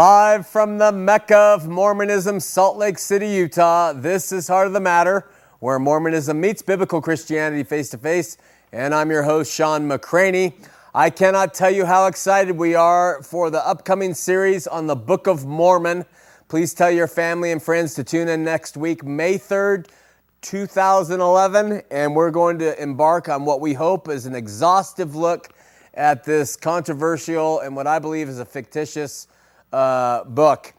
Live from the Mecca of Mormonism, Salt Lake City, Utah. This is Heart of the Matter, where Mormonism meets biblical Christianity face to face. And I'm your host, Shawn McCraney. I cannot tell you how excited we are for the upcoming series on the Book of Mormon. Please tell your family and friends to tune in next week, May 3rd, 2011. And we're going to embark on what we hope is an exhaustive look at this controversial and what I believe is a fictitious uh, book.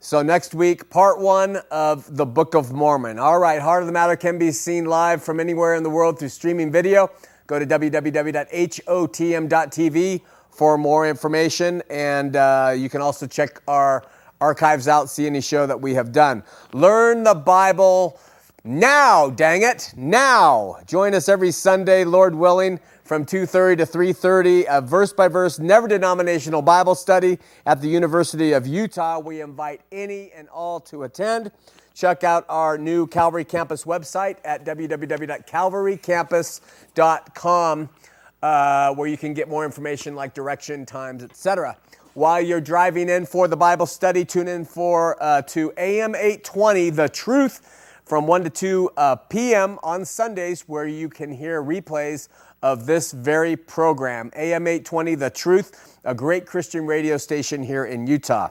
So, next week, part one of the Book of Mormon. All right, Heart of the Matter can be seen live from anywhere in the world through streaming video. Go to www.hotm.tv for more information, and uh, you can also check our archives out, see any show that we have done. Learn the Bible now, dang it, now. Join us every Sunday, Lord willing from 2.30 to 3.30 a verse by verse never denominational bible study at the university of utah. We invite any and all to attend. Check out our new calvary campus website at www.calvarycampus.com uh, where you can get more information like direction times etc while you're driving in for the bible study tune in for uh, to am 820 the truth from 1 to 2 uh, p.m. on Sundays, where you can hear replays of this very program. AM 820, The Truth, a great Christian radio station here in Utah.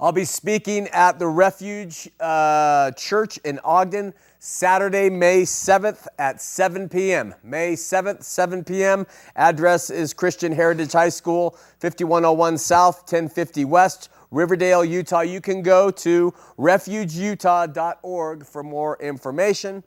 I'll be speaking at the Refuge uh, Church in Ogden Saturday, May 7th at 7 p.m. May 7th, 7 p.m. Address is Christian Heritage High School, 5101 South, 1050 West. Riverdale, Utah. You can go to refugeutah.org for more information.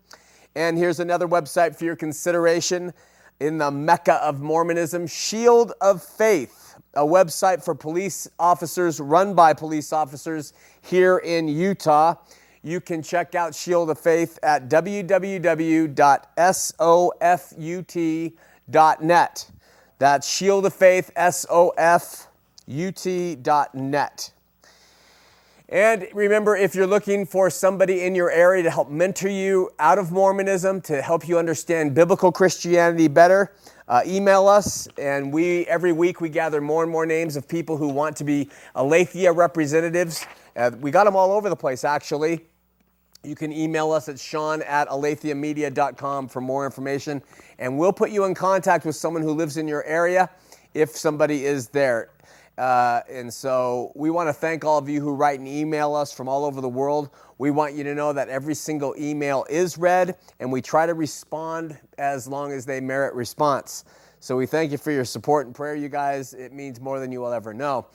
And here's another website for your consideration in the Mecca of Mormonism Shield of Faith, a website for police officers run by police officers here in Utah. You can check out Shield of Faith at www.sofut.net. That's Shield of Faith, S O F ut.net. And remember, if you're looking for somebody in your area to help mentor you out of Mormonism, to help you understand biblical Christianity better, uh, email us. And we every week we gather more and more names of people who want to be Aletheia representatives. Uh, we got them all over the place, actually. You can email us at sean at aletheiamedia.com for more information. And we'll put you in contact with someone who lives in your area if somebody is there. Uh, and so we want to thank all of you who write and email us from all over the world. We want you to know that every single email is read, and we try to respond as long as they merit response. So we thank you for your support and prayer, you guys. It means more than you will ever know.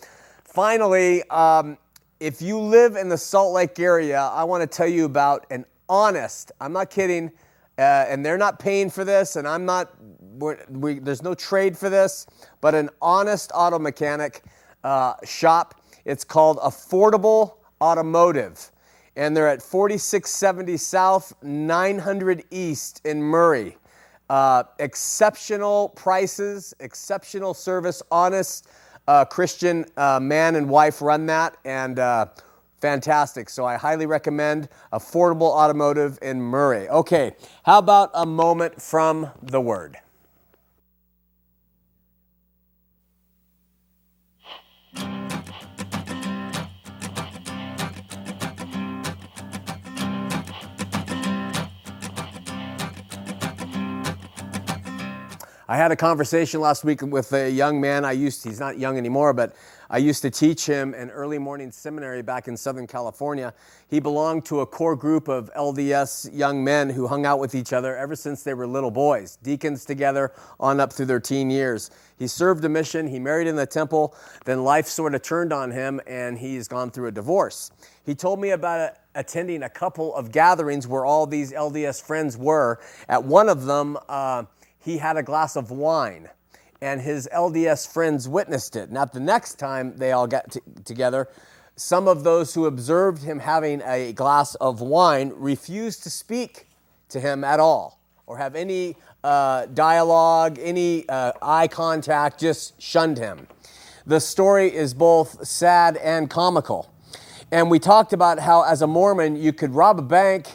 Finally, um, if you live in the Salt Lake area, I want to tell you about an honest, I'm not kidding, uh, and they're not paying for this, and I'm not, we, there's no trade for this, but an honest auto mechanic uh, shop. It's called Affordable Automotive, and they're at 4670 South, 900 East in Murray. Uh, exceptional prices, exceptional service, honest uh, Christian uh, man and wife run that, and uh, fantastic. So I highly recommend Affordable Automotive in Murray. Okay, how about a moment from the Word? I had a conversation last week with a young man. I used he's not young anymore, but I used to teach him an early morning seminary back in Southern California. He belonged to a core group of LDS young men who hung out with each other ever since they were little boys, deacons together on up through their teen years. He served a mission, he married in the temple, then life sort of turned on him and he's gone through a divorce. He told me about attending a couple of gatherings where all these LDS friends were. At one of them, uh, he had a glass of wine, and his LDS friends witnessed it. Not the next time they all got t- together, some of those who observed him having a glass of wine refused to speak to him at all or have any uh, dialogue, any uh, eye contact, just shunned him. The story is both sad and comical. And we talked about how, as a Mormon, you could rob a bank,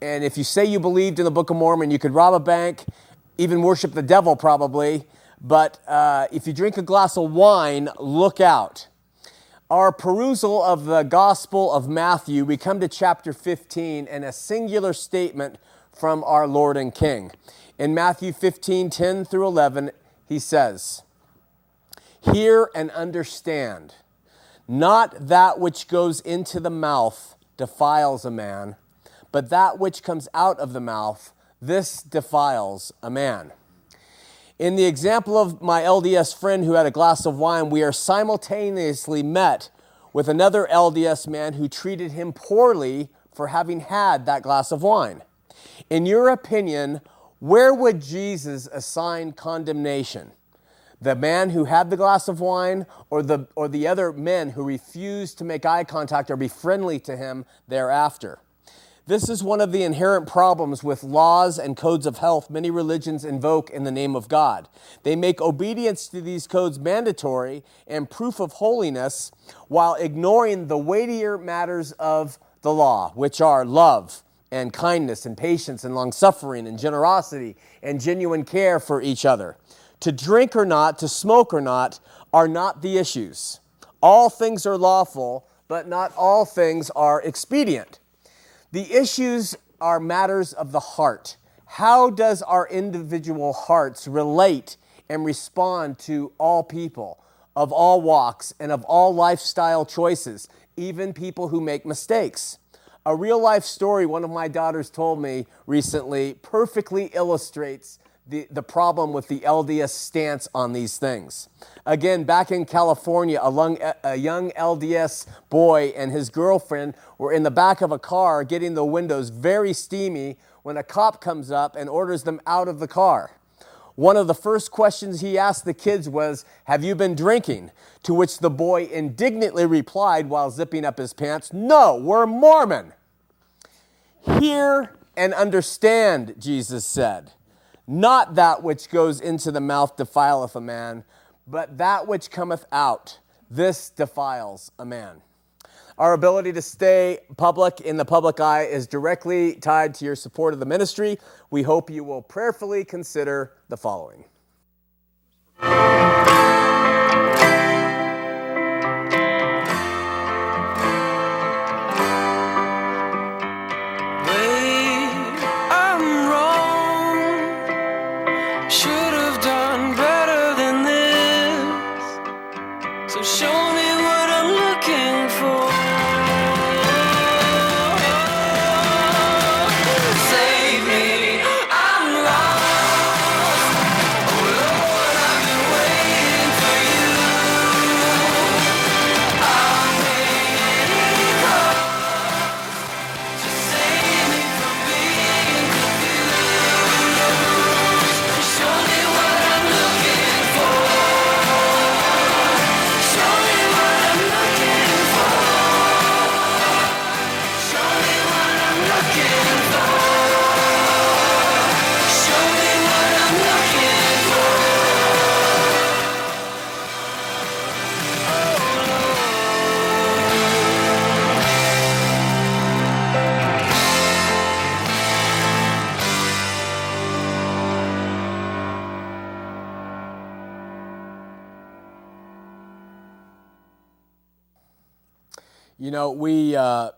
and if you say you believed in the Book of Mormon, you could rob a bank even worship the devil probably, but uh, if you drink a glass of wine, look out. Our perusal of the Gospel of Matthew, we come to chapter 15 and a singular statement from our Lord and King. In Matthew 15 10 through 11, he says, Hear and understand. Not that which goes into the mouth defiles a man, but that which comes out of the mouth this defiles a man. In the example of my LDS friend who had a glass of wine, we are simultaneously met with another LDS man who treated him poorly for having had that glass of wine. In your opinion, where would Jesus assign condemnation? The man who had the glass of wine or the, or the other men who refused to make eye contact or be friendly to him thereafter? This is one of the inherent problems with laws and codes of health many religions invoke in the name of God. They make obedience to these codes mandatory and proof of holiness while ignoring the weightier matters of the law, which are love and kindness and patience and long suffering and generosity and genuine care for each other. To drink or not, to smoke or not, are not the issues. All things are lawful, but not all things are expedient. The issues are matters of the heart. How does our individual hearts relate and respond to all people of all walks and of all lifestyle choices, even people who make mistakes? A real life story one of my daughters told me recently perfectly illustrates the, the problem with the LDS stance on these things. Again, back in California, a, long, a young LDS boy and his girlfriend were in the back of a car getting the windows very steamy when a cop comes up and orders them out of the car. One of the first questions he asked the kids was, Have you been drinking? To which the boy indignantly replied while zipping up his pants, No, we're Mormon. Hear and understand, Jesus said. Not that which goes into the mouth defileth a man, but that which cometh out, this defiles a man. Our ability to stay public in the public eye is directly tied to your support of the ministry. We hope you will prayerfully consider the following.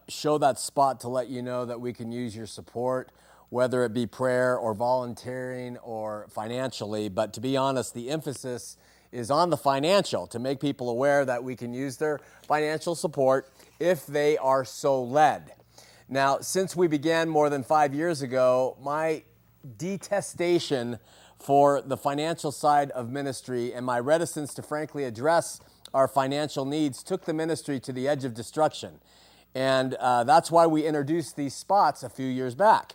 Show that spot to let you know that we can use your support. whether it be prayer or volunteering or financially. But to be honest, the emphasis is on the financial to make people aware that we can use their financial support if they are so led. Now, since we began more than five years ago, my detestation for the financial side of ministry and my reticence to frankly address our financial needs took the ministry to the edge of destruction. And uh, that's why we introduced these spots a few years back.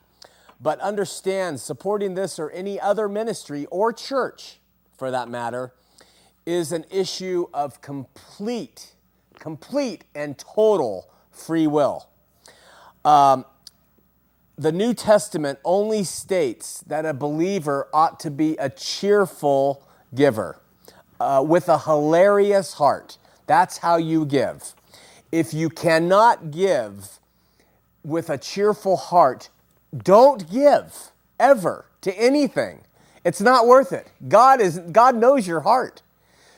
But understand, supporting this or any other ministry or church, for that matter, is an issue of complete, complete and total free will. Um, the New Testament only states that a believer ought to be a cheerful giver uh, with a hilarious heart. That's how you give. If you cannot give with a cheerful heart, don't give ever to anything. It's not worth it. God is God knows your heart.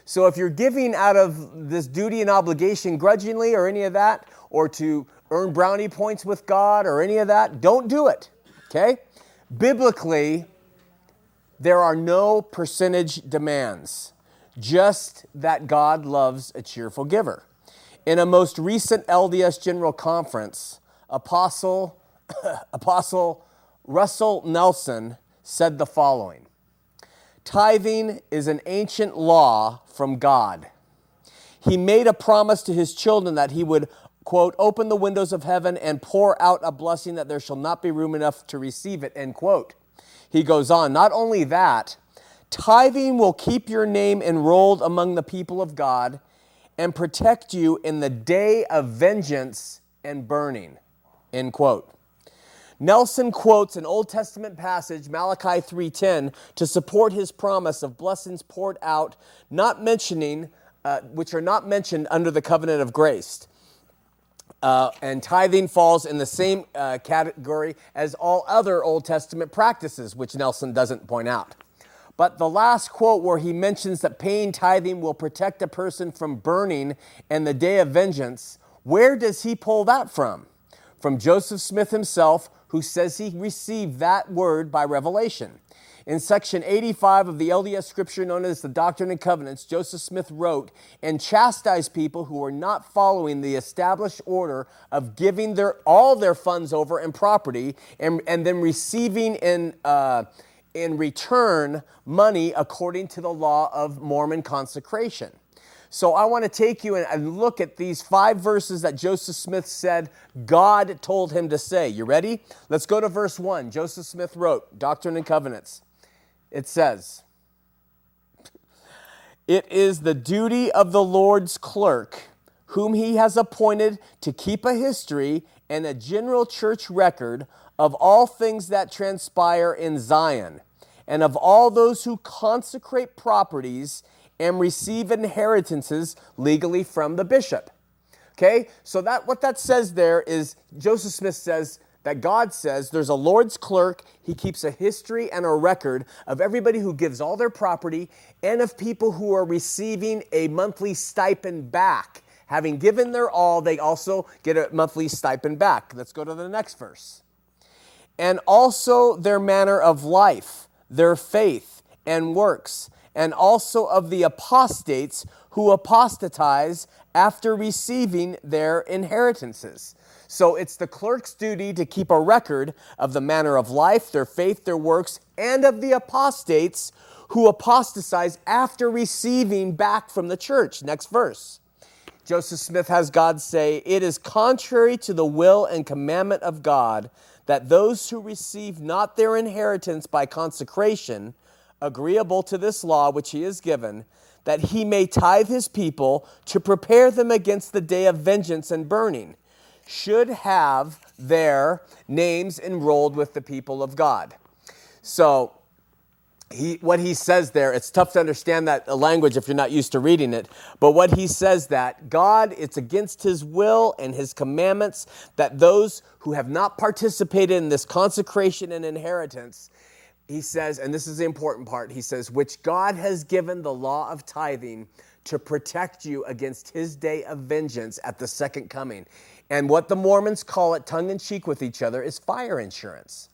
So if you're giving out of this duty and obligation grudgingly or any of that, or to earn brownie points with God or any of that, don't do it. Okay? Biblically, there are no percentage demands, just that God loves a cheerful giver. In a most recent LDS General Conference, Apostle, Apostle Russell Nelson said the following Tithing is an ancient law from God. He made a promise to his children that he would, quote, open the windows of heaven and pour out a blessing that there shall not be room enough to receive it, end quote. He goes on, not only that, tithing will keep your name enrolled among the people of God and protect you in the day of vengeance and burning, end quote. Nelson quotes an Old Testament passage, Malachi 3:10, to support his promise of blessings poured out, not mentioning, uh, which are not mentioned under the covenant of grace. Uh, and tithing falls in the same uh, category as all other Old Testament practices, which Nelson doesn't point out. But the last quote where he mentions that paying tithing will protect a person from burning and the day of vengeance, where does he pull that from? From Joseph Smith himself, who says he received that word by revelation. In section 85 of the LDS scripture known as the Doctrine and Covenants, Joseph Smith wrote, and chastised people who were not following the established order of giving their, all their funds over and property and, and then receiving in, uh, in return money according to the law of Mormon consecration. So I want to take you and look at these five verses that Joseph Smith said God told him to say. You ready? Let's go to verse 1. Joseph Smith wrote, Doctrine and Covenants. It says, It is the duty of the Lord's clerk, whom he has appointed to keep a history and a general church record of all things that transpire in Zion, and of all those who consecrate properties and receive inheritances legally from the bishop. Okay? So that what that says there is Joseph Smith says that God says there's a Lord's clerk. He keeps a history and a record of everybody who gives all their property and of people who are receiving a monthly stipend back. Having given their all, they also get a monthly stipend back. Let's go to the next verse. And also their manner of life, their faith and works, and also of the apostates who apostatize after receiving their inheritances. So it's the clerk's duty to keep a record of the manner of life, their faith, their works, and of the apostates who apostatize after receiving back from the church. Next verse. Joseph Smith has God say, It is contrary to the will and commandment of God that those who receive not their inheritance by consecration agreeable to this law which he has given, that he may tithe his people to prepare them against the day of vengeance and burning, should have their names enrolled with the people of God. So, he, what he says there, it's tough to understand that uh, language if you're not used to reading it, but what he says that God, it's against his will and his commandments that those who have not participated in this consecration and inheritance he says, and this is the important part, he says, which God has given the law of tithing to protect you against his day of vengeance at the second coming. And what the Mormons call it tongue in cheek with each other is fire insurance.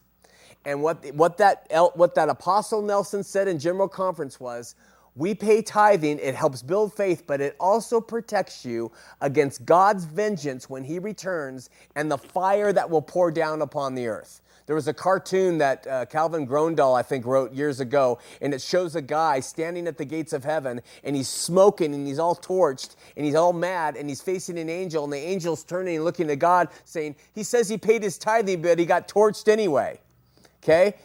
And what, what, that, what that Apostle Nelson said in General Conference was we pay tithing, it helps build faith, but it also protects you against God's vengeance when He returns and the fire that will pour down upon the earth. There was a cartoon that uh, Calvin Grondahl, I think, wrote years ago, and it shows a guy standing at the gates of heaven, and he's smoking, and he's all torched, and he's all mad, and he's facing an angel, and the angel's turning and looking at God, saying, He says he paid his tithing, but he got torched anyway. Okay?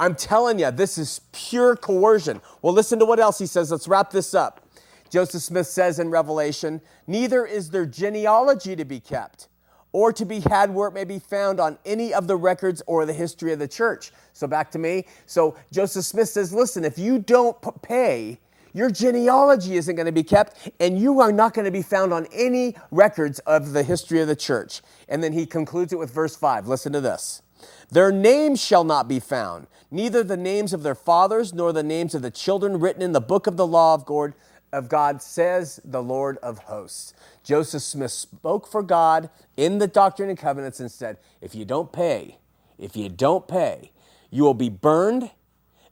I'm telling you, this is pure coercion. Well, listen to what else he says. Let's wrap this up. Joseph Smith says in Revelation, Neither is there genealogy to be kept or to be had where it may be found on any of the records or the history of the church. So back to me. So Joseph Smith says, listen, if you don't pay, your genealogy isn't going to be kept, and you are not going to be found on any records of the history of the church. And then he concludes it with verse 5. Listen to this. Their names shall not be found, neither the names of their fathers nor the names of the children written in the book of the law of God, of God says the Lord of hosts. Joseph Smith spoke for God in the Doctrine and Covenants and said, if you don't pay, if you don't pay, you will be burned.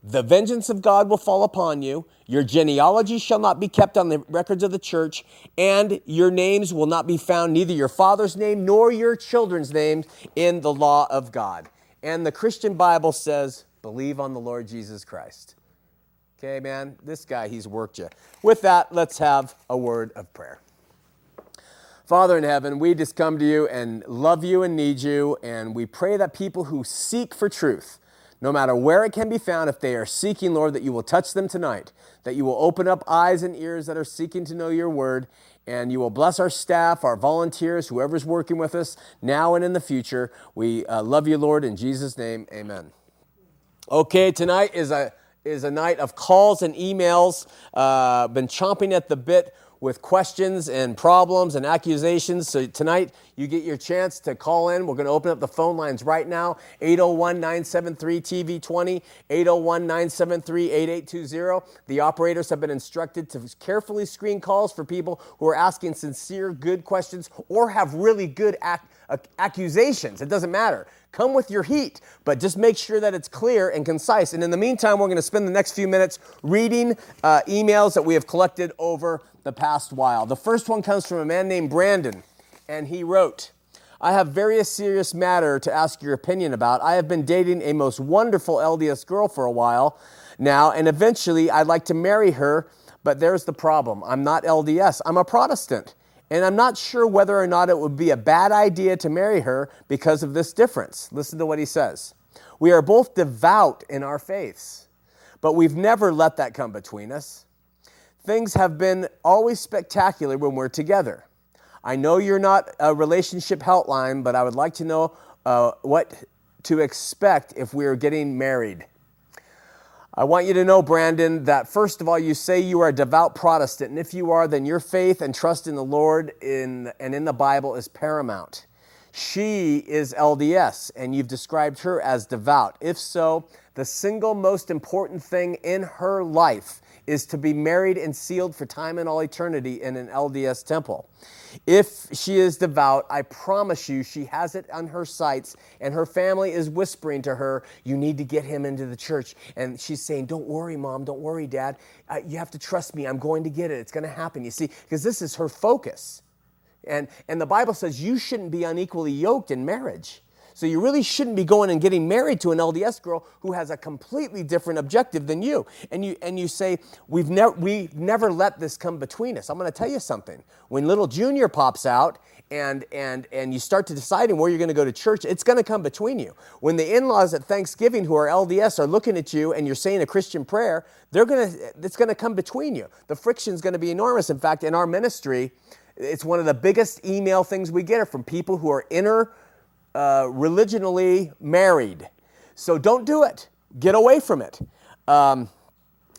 The vengeance of God will fall upon you. Your genealogy shall not be kept on the records of the church, and your names will not be found, neither your father's name nor your children's names, in the law of God. And the Christian Bible says, believe on the Lord Jesus Christ. Okay, man, this guy, he's worked you. With that, let's have a word of prayer. Father in heaven, we just come to you and love you and need you, and we pray that people who seek for truth, no matter where it can be found, if they are seeking, Lord, that you will touch them tonight, that you will open up eyes and ears that are seeking to know your word, and you will bless our staff, our volunteers, whoever's working with us now and in the future. We uh, love you, Lord, in Jesus' name, amen. Okay, tonight is a is a night of calls and emails. Uh, been chomping at the bit with questions and problems and accusations. So tonight you get your chance to call in. We're going to open up the phone lines right now 801 973 TV20, 801 973 8820. The operators have been instructed to carefully screen calls for people who are asking sincere, good questions or have really good ac- accusations. It doesn't matter. Come with your heat, but just make sure that it's clear and concise. And in the meantime, we're going to spend the next few minutes reading uh, emails that we have collected over the past while. The first one comes from a man named Brandon, and he wrote, I have very serious matter to ask your opinion about. I have been dating a most wonderful LDS girl for a while now, and eventually I'd like to marry her, but there's the problem. I'm not LDS, I'm a Protestant and I'm not sure whether or not it would be a bad idea to marry her because of this difference. Listen to what he says. We are both devout in our faiths, but we've never let that come between us. Things have been always spectacular when we're together. I know you're not a relationship helpline, but I would like to know uh, what to expect if we are getting married. I want you to know, Brandon, that first of all, you say you are a devout Protestant. And if you are, then your faith and trust in the Lord in, and in the Bible is paramount. She is LDS, and you've described her as devout. If so, the single most important thing in her life is to be married and sealed for time and all eternity in an LDS temple. If she is devout, I promise you she has it on her sights, and her family is whispering to her, You need to get him into the church. And she's saying, Don't worry, mom, don't worry, dad. Uh, you have to trust me. I'm going to get it. It's going to happen. You see, because this is her focus. And, and the Bible says you shouldn't be unequally yoked in marriage. So you really shouldn't be going and getting married to an LDS girl who has a completely different objective than you. And you and you say, We've never we never let this come between us. I'm gonna tell you something. When little junior pops out and and and you start to deciding where you're going to go to church, it's going to come between you. When the in-laws at Thanksgiving who are LDS are looking at you and you're saying a Christian prayer, they're to it's going to come between you. The friction's going to be enormous. In fact, in our ministry, it's one of the biggest email things we get are from people who are inner uh, religionally married. So don't do it. Get away from it. Um,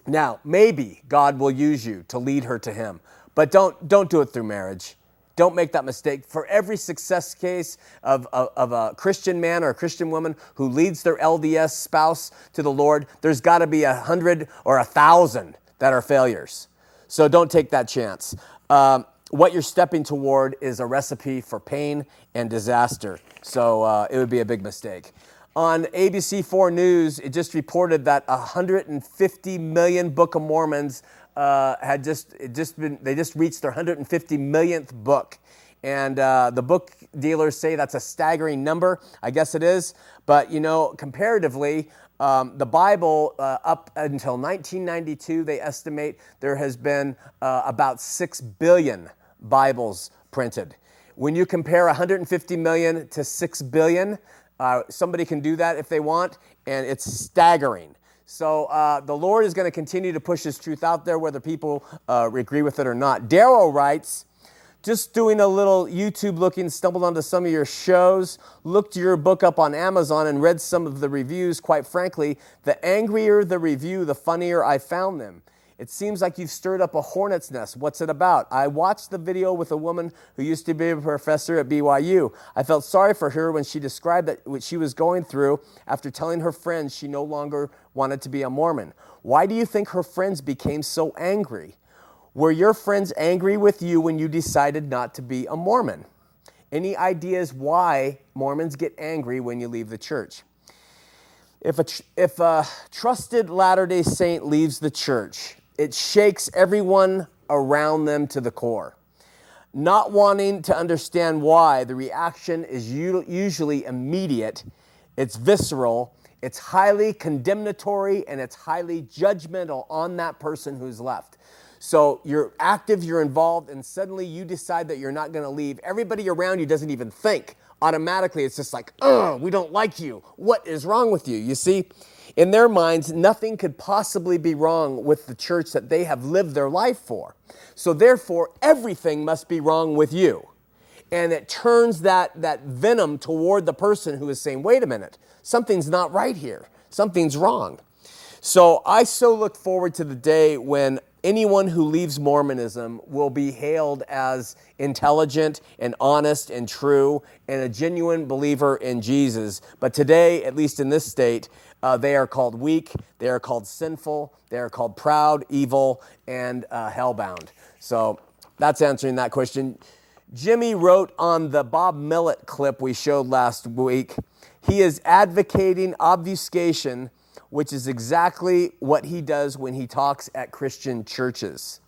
now, maybe God will use you to lead her to Him, but don't, don't do it through marriage. Don't make that mistake. For every success case of, of, of, a Christian man or a Christian woman who leads their LDS spouse to the Lord, there's got to be a hundred or a thousand that are failures. So don't take that chance. Um, what you're stepping toward is a recipe for pain and disaster. So uh, it would be a big mistake. On ABC4 News, it just reported that 150 million Book of Mormons uh, had just, just been, they just reached their 150 millionth book. And uh, the book dealers say that's a staggering number. I guess it is. But, you know, comparatively, um, the Bible, uh, up until 1992, they estimate there has been uh, about 6 billion Bibles printed. When you compare 150 million to 6 billion, uh, somebody can do that if they want, and it's staggering. So uh, the Lord is going to continue to push His truth out there, whether people uh, agree with it or not. Darrow writes, just doing a little YouTube looking, stumbled onto some of your shows, looked your book up on Amazon, and read some of the reviews. Quite frankly, the angrier the review, the funnier I found them. It seems like you've stirred up a hornet's nest. What's it about? I watched the video with a woman who used to be a professor at BYU. I felt sorry for her when she described that what she was going through after telling her friends she no longer wanted to be a Mormon. Why do you think her friends became so angry? Were your friends angry with you when you decided not to be a Mormon? Any ideas why Mormons get angry when you leave the church? If a, if a trusted Latter day Saint leaves the church, it shakes everyone around them to the core. Not wanting to understand why, the reaction is usually immediate, it's visceral, it's highly condemnatory, and it's highly judgmental on that person who's left. So you're active, you're involved, and suddenly you decide that you're not going to leave. Everybody around you doesn't even think. Automatically, it's just like, oh, we don't like you. What is wrong with you? You see? In their minds, nothing could possibly be wrong with the church that they have lived their life for. So, therefore, everything must be wrong with you. And it turns that, that venom toward the person who is saying, wait a minute, something's not right here, something's wrong. So, I so look forward to the day when anyone who leaves Mormonism will be hailed as intelligent and honest and true and a genuine believer in Jesus. But today, at least in this state, uh, they are called weak, they are called sinful, they are called proud, evil, and uh, hellbound. So that's answering that question. Jimmy wrote on the Bob Millet clip we showed last week, he is advocating obfuscation, which is exactly what he does when he talks at Christian churches.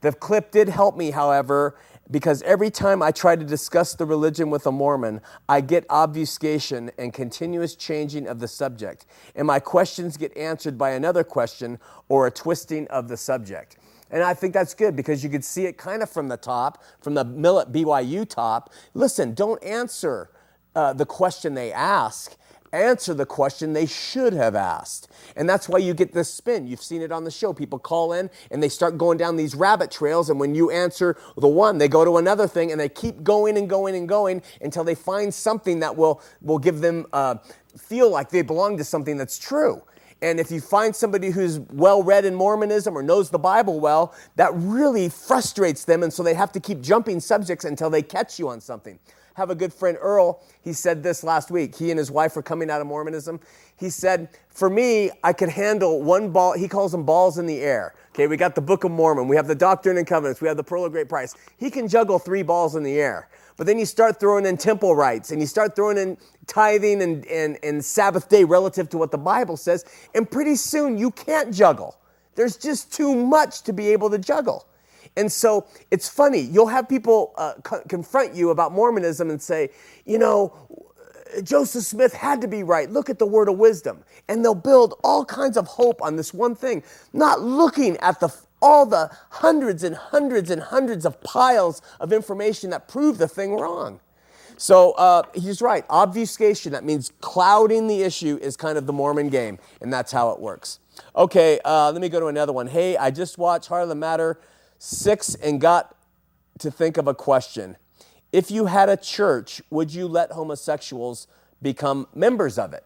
The clip did help me, however, because every time I try to discuss the religion with a Mormon, I get obfuscation and continuous changing of the subject, and my questions get answered by another question or a twisting of the subject. And I think that's good because you could see it kind of from the top, from the Millet BYU top. Listen, don't answer uh, the question they ask answer the question they should have asked. And that's why you get this spin. You've seen it on the show. People call in and they start going down these rabbit trails. And when you answer the one, they go to another thing and they keep going and going and going until they find something that will, will give them uh, feel like they belong to something that's true. And if you find somebody who's well read in Mormonism or knows the Bible well, that really frustrates them. And so they have to keep jumping subjects until they catch you on something have a good friend, Earl. He said this last week. He and his wife were coming out of Mormonism. He said, For me, I could handle one ball. He calls them balls in the air. Okay, we got the Book of Mormon, we have the Doctrine and Covenants, we have the Pearl of Great Price. He can juggle three balls in the air. But then you start throwing in temple rites and you start throwing in tithing and, and, and Sabbath day relative to what the Bible says. And pretty soon you can't juggle. There's just too much to be able to juggle. And so it's funny, you'll have people uh, co- confront you about Mormonism and say, you know, Joseph Smith had to be right. Look at the word of wisdom. And they'll build all kinds of hope on this one thing, not looking at the all the hundreds and hundreds and hundreds of piles of information that prove the thing wrong. So uh, he's right. Obfuscation, that means clouding the issue, is kind of the Mormon game, and that's how it works. Okay, uh, let me go to another one. Hey, I just watched Heart of the Matter Six, and got to think of a question. If you had a church, would you let homosexuals become members of it?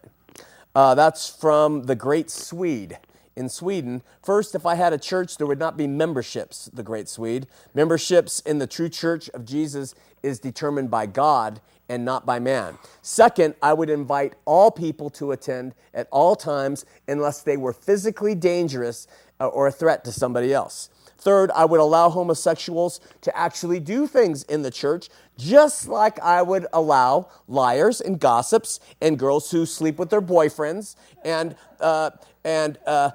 Uh, that's from the Great Swede in Sweden. First, if I had a church, there would not be memberships, the Great Swede. Memberships in the true church of Jesus is determined by God and not by man. Second, I would invite all people to attend at all times unless they were physically dangerous uh, or a threat to somebody else. Third, I would allow homosexuals to actually do things in the church, just like I would allow liars and gossips and girls who sleep with their boyfriends and, uh, and uh,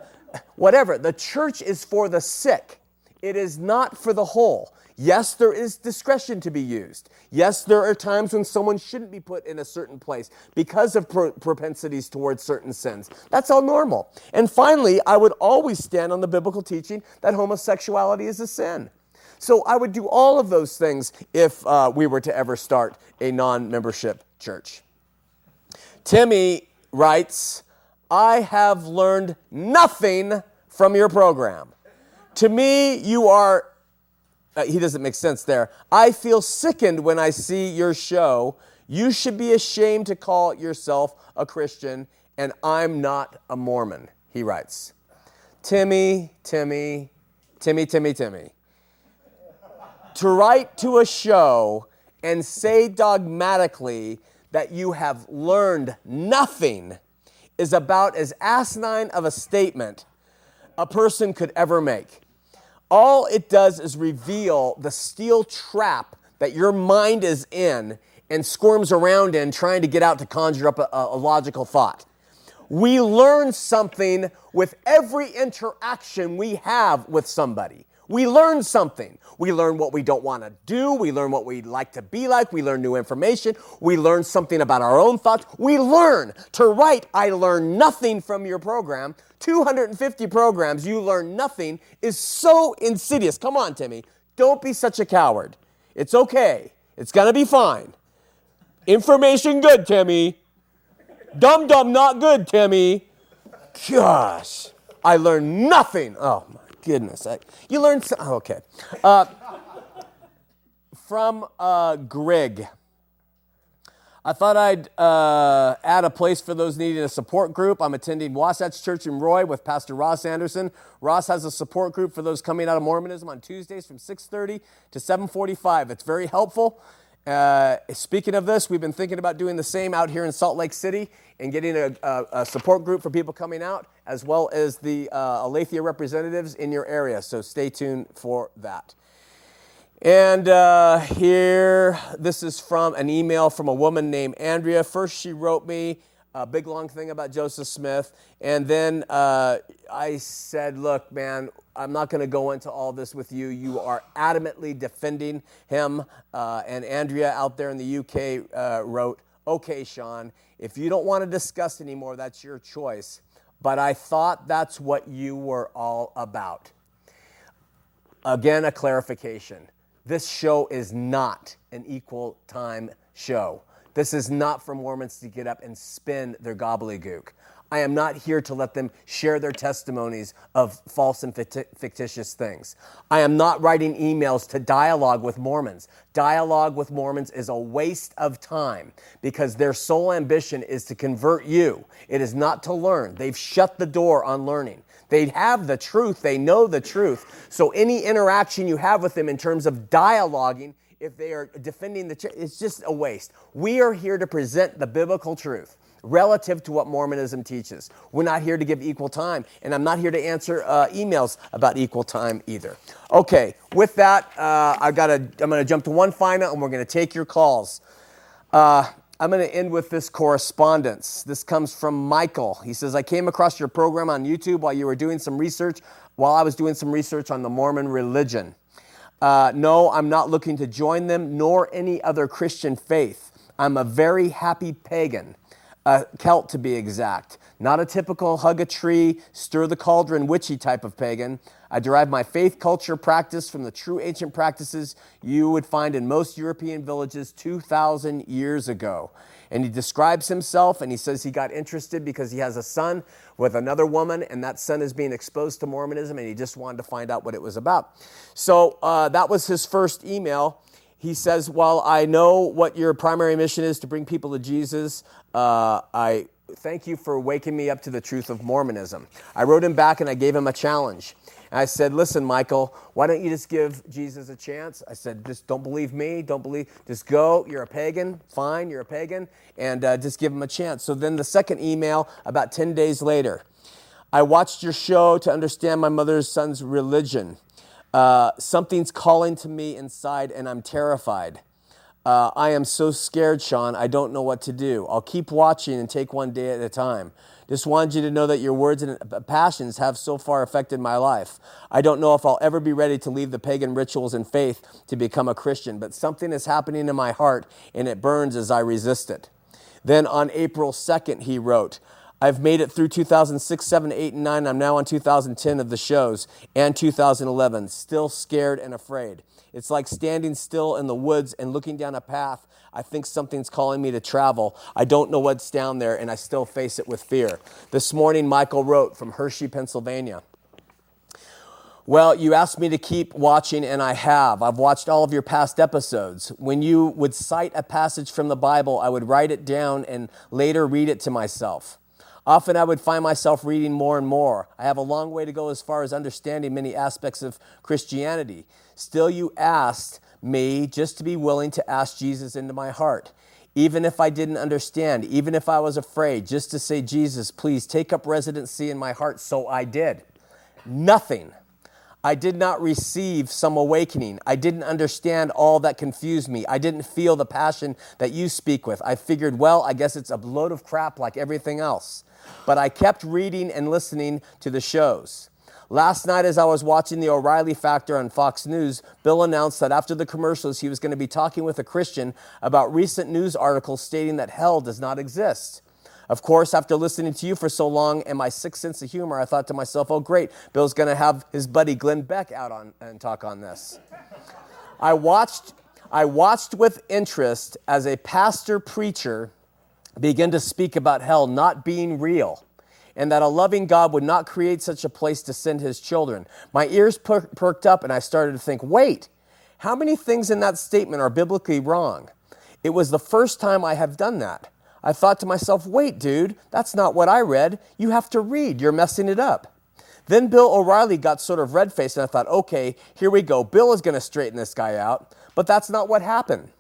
whatever. The church is for the sick, it is not for the whole. Yes, there is discretion to be used. Yes, there are times when someone shouldn't be put in a certain place because of pro- propensities towards certain sins. That's all normal. And finally, I would always stand on the biblical teaching that homosexuality is a sin. So I would do all of those things if uh, we were to ever start a non membership church. Timmy writes, I have learned nothing from your program. To me, you are uh, he doesn't make sense there. I feel sickened when I see your show. You should be ashamed to call yourself a Christian, and I'm not a Mormon, he writes. Timmy, Timmy, Timmy, Timmy, Timmy. to write to a show and say dogmatically that you have learned nothing is about as asinine of a statement a person could ever make all it does is reveal the steel trap that your mind is in and squirms around in trying to get out to conjure up a, a logical thought. We learn something with every interaction we have with somebody. We learn something. We learn what we don't want to do. We learn what we like to be like. We learn new information. We learn something about our own thoughts. We learn to write, I learn nothing from your program. 250 programs, you learn nothing is so insidious. Come on, Timmy. Don't be such a coward. It's okay. It's going to be fine. Information good, Timmy. Dum dum not good, Timmy. Gosh, I learned nothing. Oh, my goodness. I, you learned some, oh, okay. Uh, from uh, Greg. I thought I'd uh, add a place for those needing a support group. I'm attending Wasatch Church in Roy with Pastor Ross Anderson. Ross has a support group for those coming out of Mormonism on Tuesdays from 6:30 to 7:45. It's very helpful. Uh, speaking of this, we've been thinking about doing the same out here in Salt Lake City and getting a, a, a support group for people coming out, as well as the uh, Aletheia representatives in your area. So stay tuned for that. And uh, here, this is from an email from a woman named Andrea. First, she wrote me a big long thing about Joseph Smith. And then uh, I said, Look, man, I'm not going to go into all this with you. You are adamantly defending him. Uh, and Andrea out there in the UK uh, wrote, Okay, Shawn, if you don't want to discuss anymore, that's your choice. But I thought that's what you were all about. Again, a clarification. This show is not an equal time show. This is not for Mormons to get up and spin their gobbledygook. I am not here to let them share their testimonies of false and fictitious things. I am not writing emails to dialogue with Mormons. Dialogue with Mormons is a waste of time because their sole ambition is to convert you. It is not to learn. They've shut the door on learning. They have the truth, they know the truth. So any interaction you have with them in terms of dialoguing, if they are defending the truth, it's just a waste. We are here to present the biblical truth relative to what Mormonism teaches. We're not here to give equal time, and I'm not here to answer uh, emails about equal time either. Okay, with that, uh, I've got to, I'm going to jump to one final, and we're going to take your calls. Uh, I'm going to end with this correspondence. This comes from Michael. He says, I came across your program on YouTube while you were doing some research, while I was doing some research on the Mormon religion. Uh, no, I'm not looking to join them nor any other Christian faith. I'm a very happy pagan a Celt to be exact. Not a typical hug a tree, stir the cauldron witchy type of pagan. I derive my faith culture practice from the true ancient practices you would find in most European villages 2,000 years ago. And he describes himself and he says he got interested because he has a son with another woman, and that son is being exposed to Mormonism, and he just wanted to find out what it was about. So uh, that was his first email he says, While I know what your primary mission is to bring people to Jesus, uh, I thank you for waking me up to the truth of Mormonism. I wrote him back and I gave him a challenge. And I said, Listen, Michael, why don't you just give Jesus a chance? I said, Just don't believe me. Don't believe. Just go. You're a pagan. Fine. You're a pagan. And uh, just give him a chance. So then the second email, about 10 days later, I watched your show to understand my mother's son's religion. Uh, something's calling to me inside, and I'm terrified. Uh, I am so scared, Shawn. I don't know what to do. I'll keep watching and take one day at a time. Just wanted you to know that your words and uh, passions have so far affected my life. I don't know if I'll ever be ready to leave the pagan rituals and faith to become a Christian, but something is happening in my heart and it burns as I resist it. Then on April 2nd, he wrote, I've made it through 2006, 7, 8, and 9. I'm now on 2010 of the shows and 2011, still scared and afraid. It's like standing still in the woods and looking down a path. I think something's calling me to travel. I don't know what's down there, and I still face it with fear. This morning, Michael wrote from Hershey, Pennsylvania. Well, you asked me to keep watching, and I have. I've watched all of your past episodes. When you would cite a passage from the Bible, I would write it down and later read it to myself. Often I would find myself reading more and more. I have a long way to go as far as understanding many aspects of Christianity. Still, you asked me just to be willing to ask Jesus into my heart. Even if I didn't understand, even if I was afraid, just to say, Jesus, please take up residency in my heart. So I did. Nothing. I did not receive some awakening. I didn't understand all that confused me. I didn't feel the passion that you speak with. I figured, well, I guess it's a load of crap like everything else. But I kept reading and listening to the shows. Last night, as I was watching the O'Reilly Factor on Fox News, Bill announced that after the commercials, he was going to be talking with a Christian about recent news articles stating that hell does not exist. Of course, after listening to you for so long and my sixth sense of humor, I thought to myself, oh, great, Bill's going to have his buddy Glenn Beck out on, and talk on this. I watched, I watched with interest as a pastor preacher began to speak about hell not being real and that a loving God would not create such a place to send his children. My ears per- perked up and I started to think, wait, how many things in that statement are biblically wrong? It was the first time I have done that. I thought to myself, wait, dude, that's not what I read. You have to read. You're messing it up. Then Bill O'Reilly got sort of red faced, and I thought, okay, here we go. Bill is going to straighten this guy out. But that's not what happened.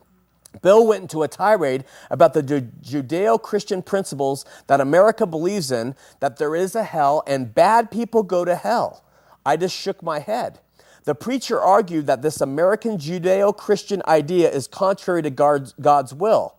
Bill went into a tirade about the Judeo Christian principles that America believes in that there is a hell and bad people go to hell. I just shook my head. The preacher argued that this American Judeo Christian idea is contrary to God's will.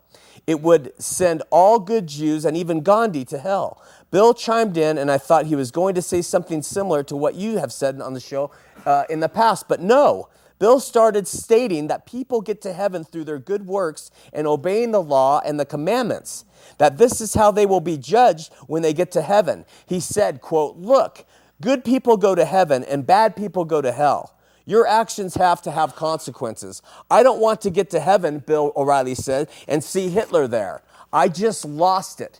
It would send all good Jews and even Gandhi to hell. Bill chimed in, and I thought he was going to say something similar to what you have said on the show uh, in the past, but no. Bill started stating that people get to heaven through their good works and obeying the law and the commandments, that this is how they will be judged when they get to heaven. He said, quote, "Look, good people go to heaven and bad people go to hell. Your actions have to have consequences. I don't want to get to heaven, Bill O'Reilly said, and see Hitler there. I just lost it."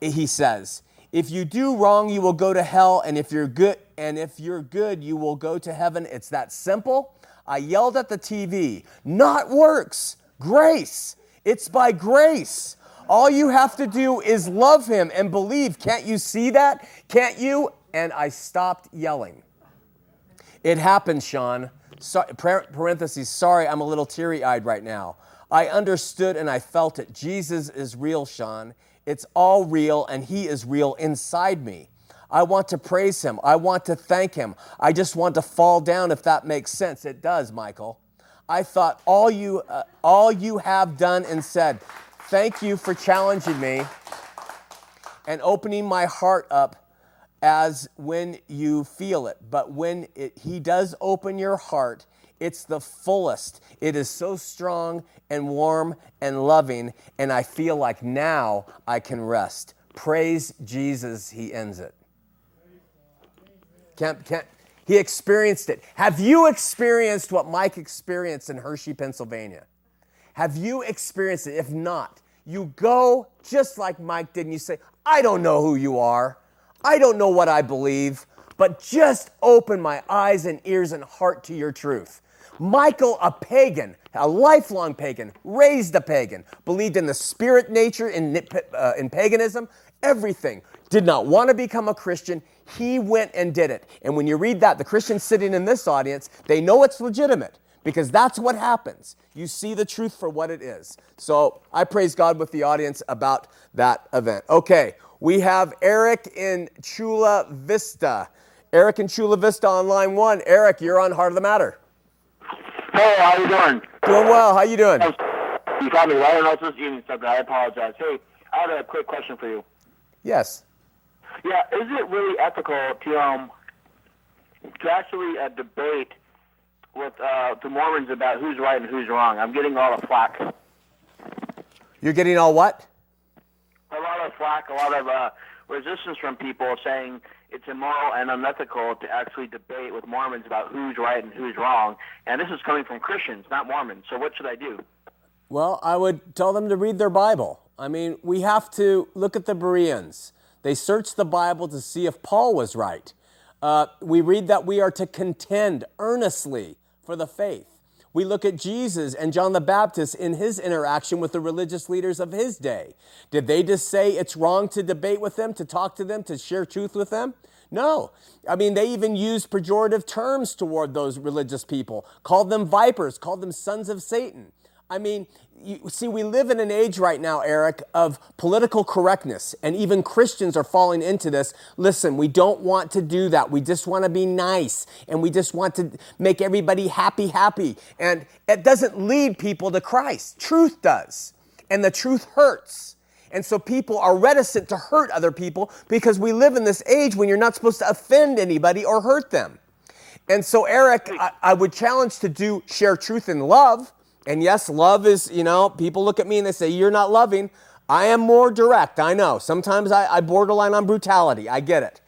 He says, "If you do wrong, you will go to hell, and if you're good, and if you're good, you will go to heaven. It's that simple." I yelled at the TV, not works, grace. It's by grace. All you have to do is love him and believe. Can't you see that? Can't you? And I stopped yelling. It happened, Shawn. So, parentheses, sorry, I'm a little teary eyed right now. I understood and I felt it. Jesus is real, Shawn. It's all real, and He is real inside me. I want to praise him. I want to thank him. I just want to fall down if that makes sense. It does, Michael. I thought all you uh, all you have done and said, thank you for challenging me and opening my heart up as when you feel it. But when it, he does open your heart, it's the fullest. It is so strong and warm and loving, and I feel like now I can rest. Praise Jesus, he ends it. He experienced it. Have you experienced what Mike experienced in Hershey, Pennsylvania? Have you experienced it? If not, you go just like Mike did and you say, I don't know who you are. I don't know what I believe, but just open my eyes and ears and heart to your truth. Michael, a pagan, a lifelong pagan, raised a pagan, believed in the spirit nature in, uh, in paganism, everything. Did not want to become a Christian. He went and did it. And when you read that, the Christians sitting in this audience, they know it's legitimate because that's what happens. You see the truth for what it is. So I praise God with the audience about that event. Okay, we have Eric in Chula Vista. Eric in Chula Vista on line one. Eric, you're on Heart of the Matter. Hey, how you doing? Doing well. How you doing? You called me right on this evening subject. I apologize. Hey, I have a quick question for you. Yes. Yeah, is it really ethical to um to actually uh, debate with uh, the Mormons about who's right and who's wrong? I'm getting all the flack. You're getting all what? A lot of flack, a lot of uh, resistance from people saying it's immoral and unethical to actually debate with Mormons about who's right and who's wrong. And this is coming from Christians, not Mormons. So what should I do? Well, I would tell them to read their Bible. I mean, we have to look at the Bereans. They searched the Bible to see if Paul was right. Uh, we read that we are to contend earnestly for the faith. We look at Jesus and John the Baptist in his interaction with the religious leaders of his day. Did they just say it's wrong to debate with them, to talk to them, to share truth with them? No. I mean, they even used pejorative terms toward those religious people, called them vipers, called them sons of Satan. I mean, you see, we live in an age right now, Eric, of political correctness, and even Christians are falling into this. Listen, we don't want to do that. We just want to be nice, and we just want to make everybody happy, happy. And it doesn't lead people to Christ. Truth does, and the truth hurts. And so people are reticent to hurt other people because we live in this age when you're not supposed to offend anybody or hurt them. And so, Eric, I, I would challenge to do share truth in love and yes, love is, you know, people look at me and they say, You're not loving. I am more direct, I know. Sometimes I, I borderline on brutality, I get it.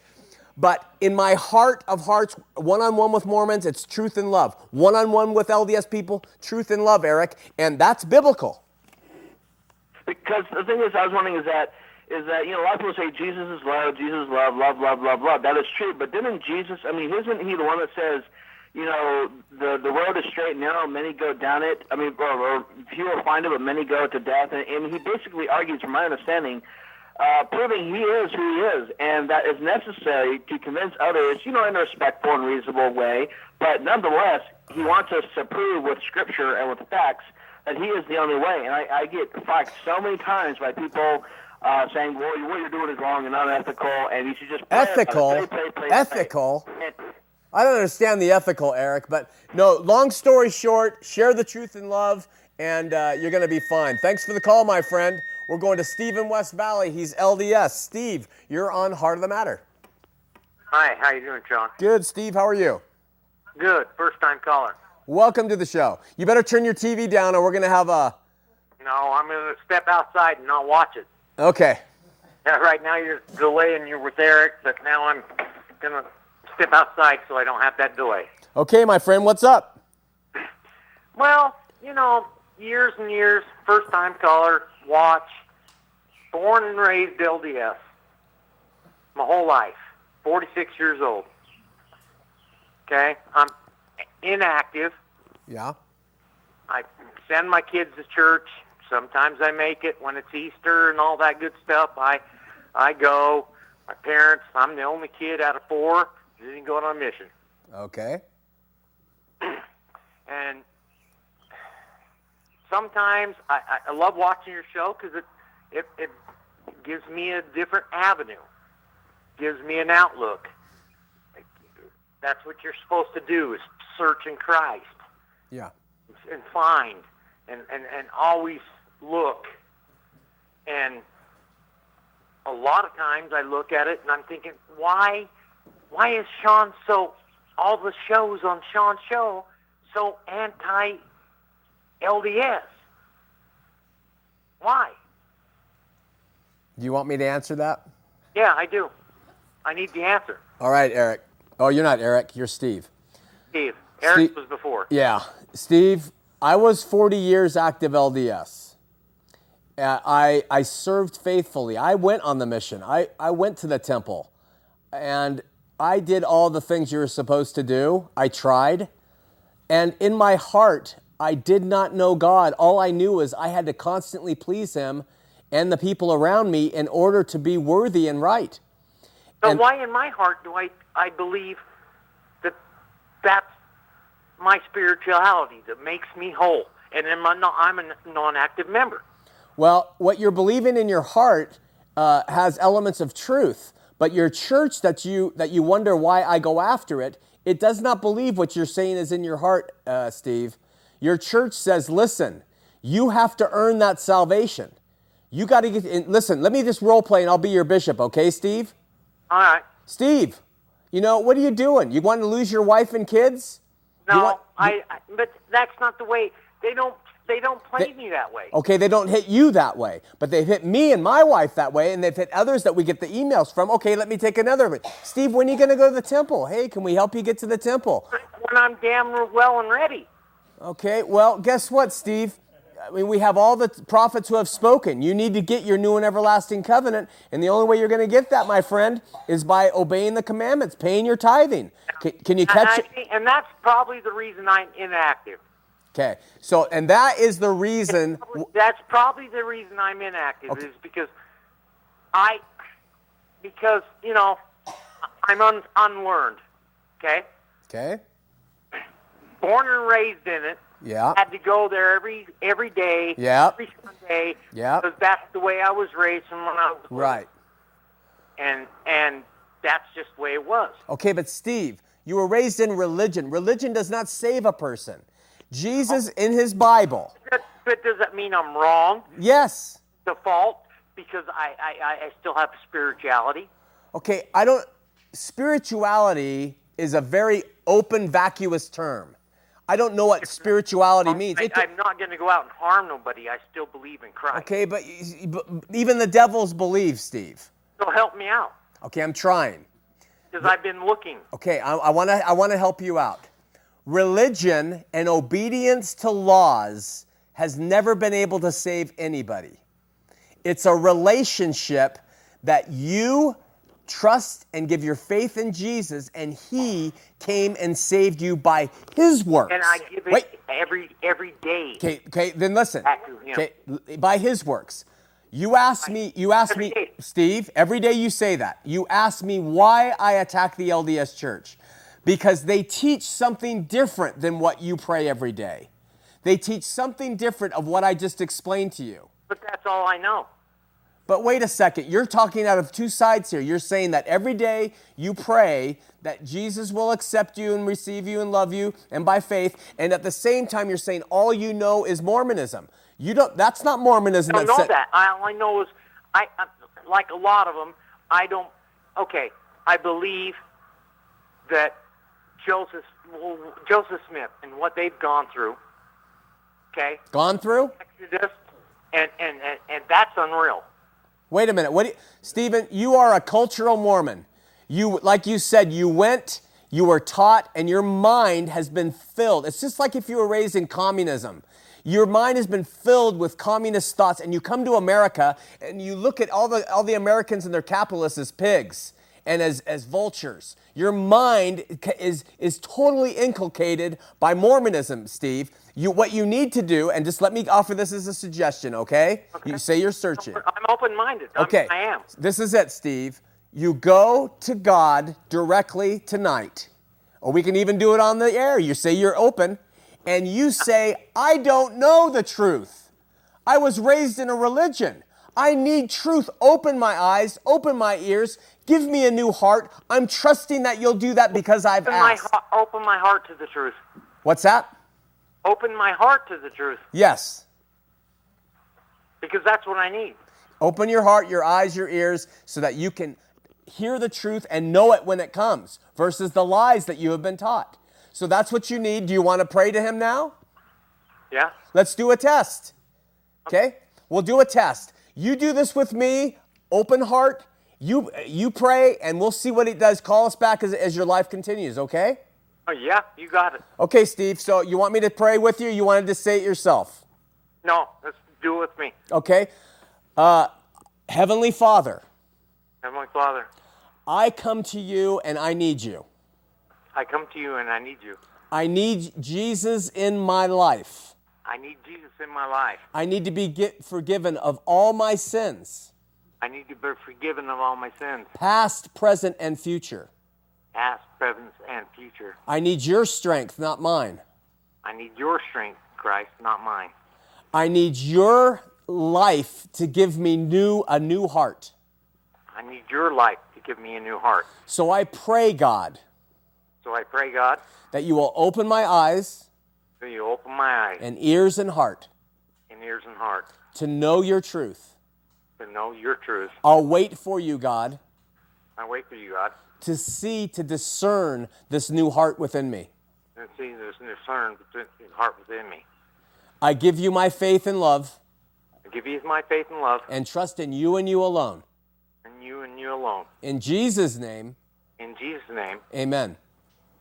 But in my heart of hearts, one on one with Mormons, it's truth and love. One on one with LDS people, truth and love, Eric. And that's biblical. Because the thing is, I was wondering is that is that you know a lot of people say Jesus is love, Jesus is love, love, love, love, love. That is true. But didn't Jesus? I mean, isn't he the one that says you know, the the road is straight and narrow. Many go down it. I mean, or, or few will find it, but many go to death. And, and he basically argues, from my understanding, uh, proving he is who he is, and that is necessary to convince others, you know, in a respectful and reasonable way. But nonetheless, he wants us to prove with scripture and with facts that he is the only way. And I, I get fucked so many times by people uh, saying, "Well, what you're doing is wrong and unethical, and you should just ethical, play, play, play, ethical." And, I don't understand the ethical, Eric, but no, long story short, share the truth in love, and uh, you're going to be fine. Thanks for the call, my friend. We're going to Steve in West Valley. He's LDS. Steve, you're on Heart of the Matter. Hi, how you doing, John? Good, Steve. How are you? Good. First time caller. Welcome to the show. You better turn your TV down, or we're going to have a. No, I'm going to step outside and not watch it. Okay. Yeah, right now you're delaying. You're with Eric, but now I'm going to step outside so I don't have that delay. Okay, my friend, what's up? Well, you know, years and years, first time caller, watch, born and raised LDS, my whole life, 46 years old. Okay, I'm inactive. Yeah. I send my kids to church. Sometimes I make it when it's Easter and all that good stuff. I I go. My parents, I'm the only kid out of four didn't go on a mission. Okay. and sometimes I, I love watching your show because it, it it gives me a different avenue, gives me an outlook. That's what you're supposed to do is search in Christ. Yeah. And find and, and, and always look. And a lot of times I look at it and I'm thinking, why why is Shawn so all the shows on Shawn's show so anti LDS? Why? Do you want me to answer that? Yeah, I do. I need the answer. All right, Eric. Oh, you're not Eric. You're Steve. Steve. Eric was before. Yeah. Steve, I was 40 years active LDS. Uh, I, I served faithfully. I went on the mission. I, I went to the temple. And I did all the things you were supposed to do. I tried. And in my heart, I did not know God. All I knew was I had to constantly please Him and the people around me in order to be worthy and right. But and, why in my heart do I, I believe that that's my spirituality that makes me whole? And I'm a, I'm a non active member. Well, what you're believing in your heart uh, has elements of truth But your church that you that you wonder why I go after it, it does not believe what you're saying is in your heart, uh, Steve. Your church says, listen, you have to earn that salvation. You got to get in. Listen, let me just role play and I'll be your bishop, okay, Steve? All right. Steve, you know, what are you doing? You want to lose your wife and kids? No, want- I, I. But that's not the way. They don't. They don't play me that way. Okay, they don't hit you that way, but they've hit me and my wife that way, and they've hit others that we get the emails from. Okay, let me take another of it. Steve, when are you going to go to the temple? Hey, can we help you get to the temple? When I'm damn well and ready. Okay, well, guess what, Steve? I mean, we have all the prophets who have spoken. You need to get your new and everlasting covenant, and the only way you're going to get that, my friend, is by obeying the commandments, paying your tithing. Can, can you And, catch I it? and that's probably the reason I'm inactive. Okay, so, and that is the reason. That's probably the reason I'm inactive is because I, because you know, I'm un, unlearned. Okay, Okay, born and raised in it. yeah. Had to go there every every day. Yeah. Every Sunday. Yeah. Because that's the way I was raised from when I was. Right. And and that's just the way it was. Okay, but Steve, you were raised in religion. Religion does not save a person. Jesus in his Bible, But, but does that mean I'm wrong? yes. Default because I I, I- I still have spirituality. Okay, I don't. Spirituality is a very open, vacuous term. I don't know what spirituality means. I, It- I'm not going to go out and harm nobody. I still believe in Christ. okay, but, but even the devils believe, Steve. So help me out Okay, I'm trying. because I've been looking. Okay, I, want to I want to help you out. Religion and obedience to laws has never been able to save anybody. It's a relationship that you trust and give your faith in Jesus, and He came and saved you by His works. And I give it Wait, every every day. okay, okay, then listen. Back to him. Okay, by His works. You ask me, you ask me. Steve, every day you say that. You ask me why I attack the LDS church. Because they teach something different than what you pray every day. They teach something different of what I just explained to you. But that's all I know. But wait a second, you're talking out of two sides here. You're saying that every day you pray that Jesus will accept you and receive you and love you and by faith, and at the same time you're saying all you know is Mormonism. You don't that's not Mormonism I don't know said- that. I, all I know is, I, I like a lot of them. I don't. Okay, I believe that Joseph well, Joseph Smith and what they've gone through. Okay, gone through? Exodus, and and and, and that's unreal. Wait a minute. What do you, Stephen, you are a cultural Mormon. You like you said you went, you were taught and your mind has been filled. It's just like if you were raised in communism. Your mind has been filled with communist thoughts and you come to America and you look at all the all the Americans and their capitalists as pigs and as, as vultures. Your mind is, is totally inculcated by Mormonism, Steve. You, what you need to do, and just let me offer this as a suggestion, okay? okay. You say you're searching. I'm open-minded. I'm- Okay. I am. This is it, Steve. You go to God directly tonight, or we can even do it on the air. You say you're open, and you say, I don't know the truth. I was raised in a religion. I need truth. Open my eyes, open my ears, give me a new heart. I'm trusting that you'll do that because I've Open my, asked. heart- open my heart to the truth. What's that? Open my heart to the truth Yes. because that's what I need. Open your heart, your eyes, your ears, so that you can hear the truth and know it when it comes versus the lies that you have been taught. So that's what you need. Do you want to pray to Him now? Yeah. Let's do a test. Okay? We'll do a test. You do this with me, open heart. You, you pray, and we'll see what it does. Call us back as, as your life continues, okay? Oh yeah, you got it. Okay, Steve. So you want me to pray with you? You wanted to say it yourself? No, let's do it with me. Okay? Uh, Heavenly Father, Heavenly Father, I come to you and I need you. I come to you and I need you. I need Jesus in my life. I need Jesus in my life. I need to be get forgiven of all my sins, I need to be forgiven of all my sins, past, present, and future. past, present, and future. I need your strength, not mine. I need your strength, Christ, not mine. I need your life to give me new a new heart. I I need your life to give me a new heart. So I pray, God, So I pray, God, that you will open my eyes that you open my eyes and ears and heart and ears and heart to know your truth. to know your truth. I'll wait for you, God, I wait for you, God, to see, to discern this new heart within me. and see this discern within- heart within me. I give you my faith and love I give you my faith and love, and trust in you and you alone. and you and you alone. In Jesus' name, In Jesus' name, amen.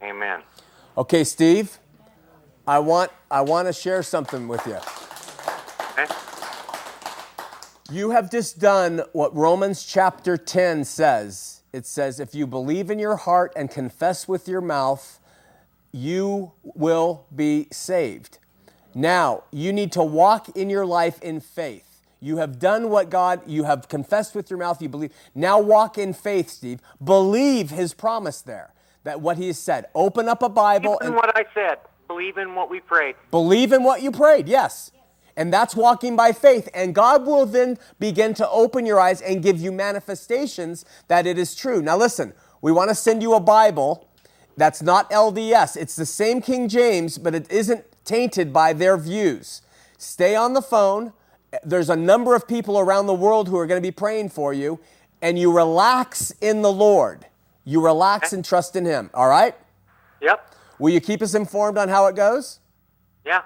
amen. Okay, Steve, I want, I want to share something with you. Okay? You have just done what Romans chapter 10 says. It says, if you believe in your heart and confess with your mouth, you will be saved. Now, you need to walk in your life in faith. You have done what God, you have confessed with your mouth, you believe. Now walk in faith, Steve. Believe his promise there, that what he has said. Open up a Bible in and what I said. Believe in what we prayed. Believe in what you prayed, yes. And that's walking by faith. And God will then begin to open your eyes and give you manifestations that it is true. Now, listen, we want to send you a Bible that's not LDS. It's the same King James, but it isn't tainted by their views. Stay on the phone. There's a number of people around the world who are going to be praying for you, and you relax in the Lord. You relax eh. and trust in Him, all right? Yep. Will you keep us informed on how it goes? Yeah.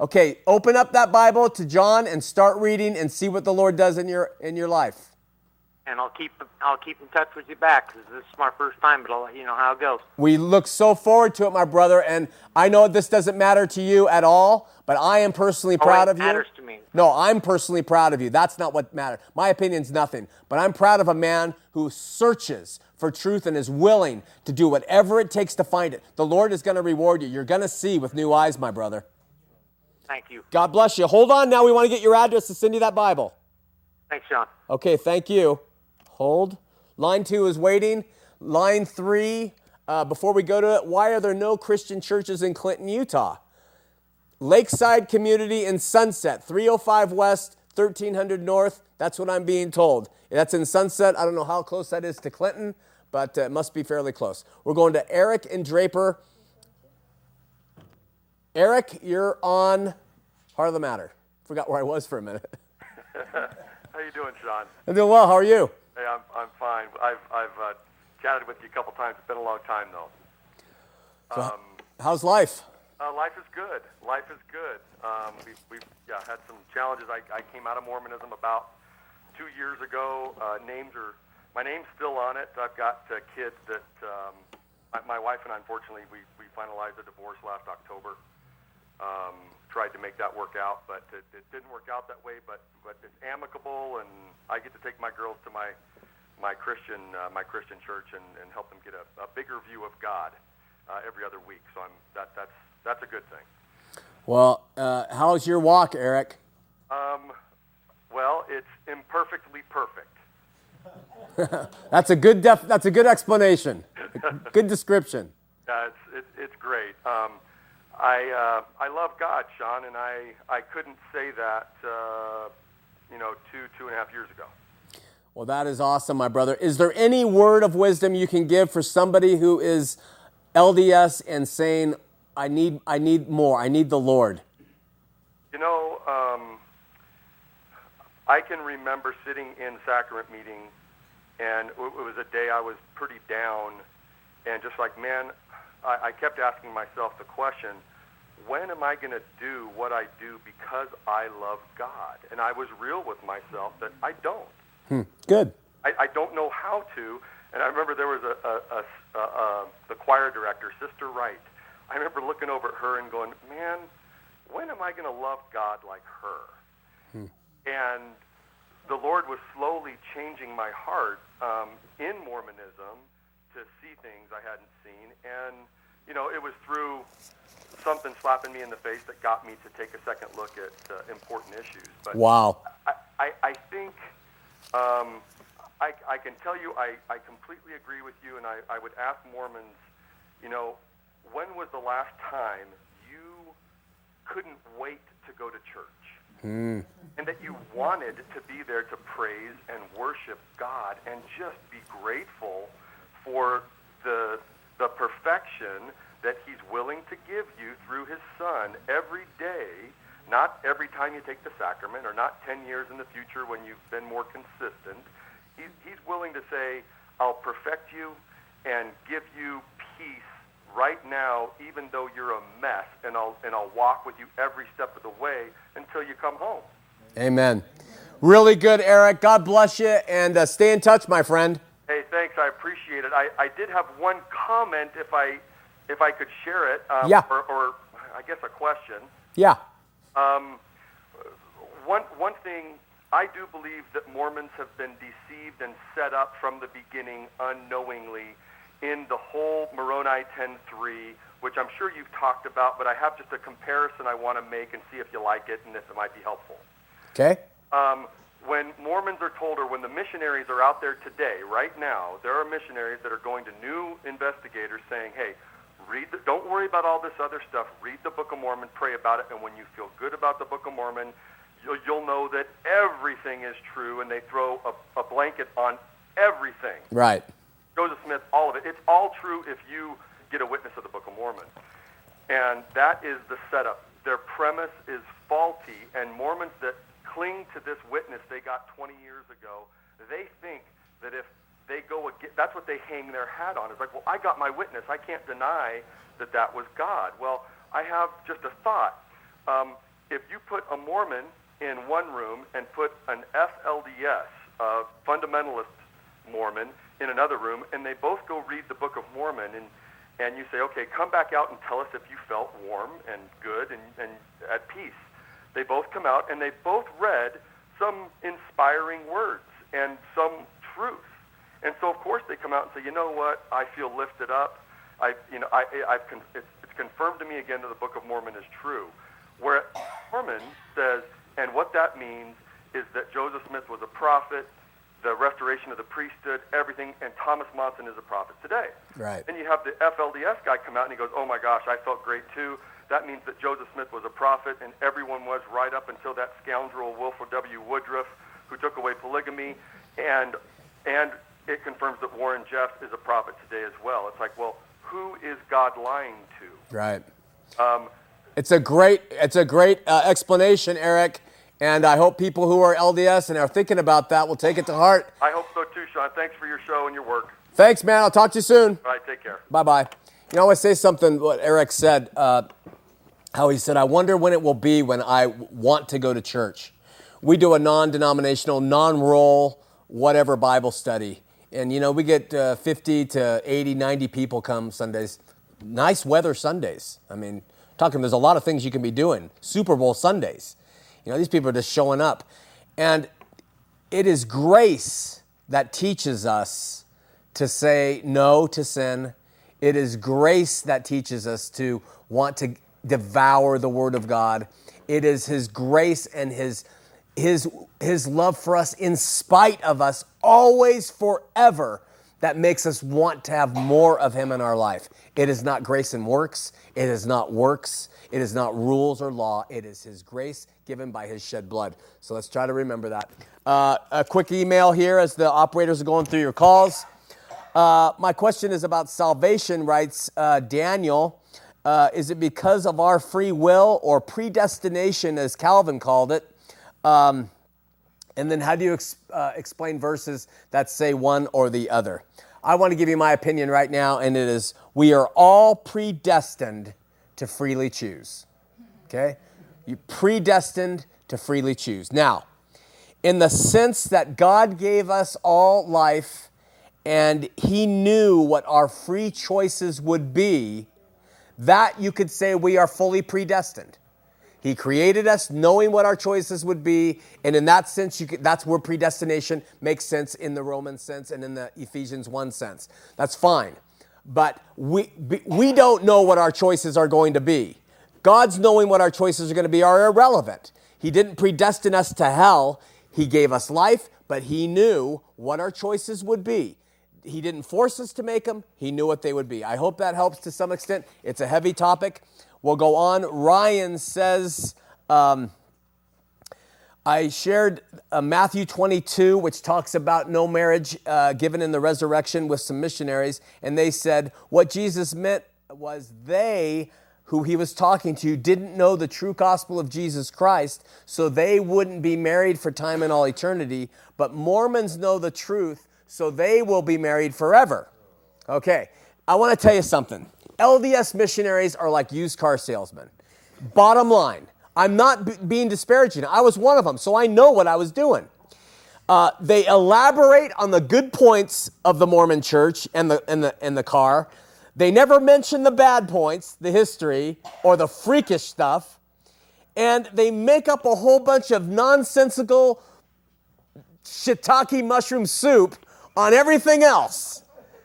Okay, open up that Bible to John and start reading and see what the Lord does in your in your life. And I'll keep I'll keep in touch with you back because this is my first time, but I'll let you know how it goes. We look so forward to it, my brother, and I know this doesn't matter to you at all, but I am personally Oh, proud it of you. matters to me. No, I'm personally proud of you. That's not what matters. My opinion's nothing, but I'm proud of a man who searches for truth and is willing to do whatever it takes to find it. The Lord is going to reward you. You're going to see with new eyes, my brother. Thank you. God bless you. Hold on now. We want to get your address to send you that Bible. Thanks, Shawn. Okay, thank you. Hold. Line two is waiting. Line three, uh, before we go to it, why are there no Christian churches in Clinton, Utah? Lakeside Community in Sunset, 305 West, 1300 North. That's what I'm being told. That's in Sunset. I don't know how close that is to Clinton, but uh, it must be fairly close. We're going to Eric and Draper. Eric, you're on Heart of the Matter. Forgot where I was for a minute. How you doing, Shawn? I'm doing well. How are you? Hey, I'm I'm fine. I've I've uh, chatted with you a couple times. It's been a long time though. Um, How's life? uh, life is good. Life is good. Um, we've we've yeah had some challenges. I I came out of Mormonism about two years ago. Uh, names are my name's still on it. I've got uh, kids that um, my, my wife and I unfortunately we we finalized a divorce last October. Um, tried to make that work out, but it, it didn't work out that way. But but it's amicable, and I get to take my girls to my my Christian uh, my Christian church and, and help them get a, a bigger view of God uh, every other week. So I'm that that's that's a good thing. Well, uh, how's your walk, Eric? Um, well, it's imperfectly perfect. That's a good def- That's a good explanation. good description. Uh, it's it, it's great. Um, I uh, I love God, Shawn, and I I couldn't say that uh, you know two two and a half years ago. Well, that is awesome, my brother. Is there any word of wisdom you can give for somebody who is LDS and saying, "I need, I need more. I need the Lord"? You know, um, I can remember sitting in sacrament meeting, and it it was a day I was pretty down, and just like, man, I, I kept asking myself the question, when am I going to do what I do because I love God? And I was real with myself that I don't. Good. I, I don't know how to. And I remember there was a, a, a, a, a the choir director, Sister Wright. I remember looking over at her and going, man, when am I going to love God like her? And the Lord was slowly changing my heart um, in Mormonism to see things I hadn't seen. And, you know, it was through something slapping me in the face that got me to take a second look at uh, important issues. But Wow. I, I, I think um, I, I can tell you I, I completely agree with you, and I, I would ask Mormons, you know, when was the last time you couldn't wait to go to church? and that you wanted to be there to praise and worship God and just be grateful for the the perfection that He's willing to give you through His Son every day. Not every time you take the sacrament, or not 10 years in the future when you've been more consistent. He's, he's willing to say, I'll perfect you and give you peace right now, even though you're a mess, and I'll, and I'll walk with you every step of the way until you come home. Amen. Really good, Eric. God bless you, and uh, stay in touch, my friend. Hey, thanks. I appreciate it. I, I did have one comment, if I if I could share it. Um, Yeah. Or, or I guess a question. Yeah. Um, one one thing I do believe that Mormons have been deceived and set up from the beginning unknowingly in the whole Moroni 10:3, which I'm sure you've talked about, but I have just a comparison I want to make and see if you like it and if it might be helpful. Okay. Um, when Mormons are told, or when the missionaries are out there today, right now, there are missionaries that are going to new investigators saying, "Hey, read. The, don't worry about all this other stuff. Read the Book of Mormon. Pray about it. And when you feel good about the Book of Mormon, you'll, you'll know that everything is true." And they throw a, a blanket on everything. Right. Joseph Smith, all of it. It's all true if you get a witness of the Book of Mormon. And that is the setup. Their premise is faulty, and Mormons that cling to this witness they got 20 years ago, they think that if they go again, that's what they hang their hat on. It's like, well, I got my witness. I can't deny that that was God. Well, I have just a thought. Um, if you put a Mormon in one room and put an FLDS, a fundamentalist Mormon, in another room, and they both go read the Book of Mormon, and and you say, okay, come back out and tell us if you felt warm and good and, and at peace. They both come out and they both read some inspiring words and some truth. And so, of course, they come out and say, you know what? I feel lifted up. I, you know, I, I've con- it's, it's confirmed to me again that the Book of Mormon is true. Where Mormon says, and what that means is that Joseph Smith was a prophet, the restoration of the priesthood, everything, and Thomas Monson is a prophet today. Right. Then you have the FLDS guy come out and he goes, oh my gosh, I felt great too. That means that Joseph Smith was a prophet, and everyone was right up until that scoundrel Wilford W. Woodruff, who took away polygamy, and and it confirms that Warren Jeffs is a prophet today as well. It's like, well, who is God lying to? Right. Um, It's a great, it's a great uh, explanation, Eric. And I hope people who are LDS and are thinking about that will take it to heart. I hope so too, Shawn. Thanks for your show and your work. Thanks, man. I'll talk to you soon. All right, take care. Bye bye. You know, I always say something, what Eric said, uh, how he said, I wonder when it will be when I want to go to church. We do a non denominational, non roll, whatever Bible study. And, you know, we get uh, 50 to 80, 90 people come Sundays. Nice weather Sundays. I mean, talking, there's a lot of things you can be doing. Super Bowl Sundays. You know, these people are just showing up. And it is grace that teaches us to say no to sin. It is grace that teaches us to want to devour the Word of God. It is His grace and His, His, His love for us, in spite of us, always, forever, that makes us want to have more of Him in our life. It is not grace and works. It is not works. It is not rules or law. It is His grace given by His shed blood. So let's try to remember that. Uh, a quick email here as the operators are going through your calls. Uh, my question is about salvation, writes uh, Daniel. Uh, is it because of our free will or predestination, as Calvin called it? Um, and then how do you ex- uh, explain verses that say one or the other? I want to give you my opinion right now, and it is we are all predestined to freely choose. Okay? You predestined to freely choose. Now, in the sense that God gave us all life and He knew what our free choices would be, that you could say we are fully predestined. He created us knowing what our choices would be, and in that sense, could, that's where predestination makes sense in the Roman sense and in the Ephesians 1 sense. That's fine. But we, we don't know what our choices are going to be. God's knowing what our choices are going to be are irrelevant. He didn't predestine us to hell. He gave us life, but He knew what our choices would be. He didn't force us to make them, He knew what they would be. I hope that helps to some extent. It's a heavy topic. We'll go on. Ryan says, um, I shared uh, Matthew 22, which talks about no marriage uh, given in the resurrection with some missionaries, and they said what Jesus meant was they who he was talking to didn't know the true gospel of Jesus Christ, so they wouldn't be married for time and all eternity. But Mormons know the truth, so they will be married forever. Okay, I want to tell you something. LDS missionaries are like used car salesmen. Bottom line, I'm not b- being disparaging. I was one of them, so I know what I was doing. Uh, they elaborate on the good points of the Mormon church and the, and, the, and the car. They never mention the bad points, the history, or the freakish stuff. And they make up a whole bunch of nonsensical shiitake mushroom soup on everything else.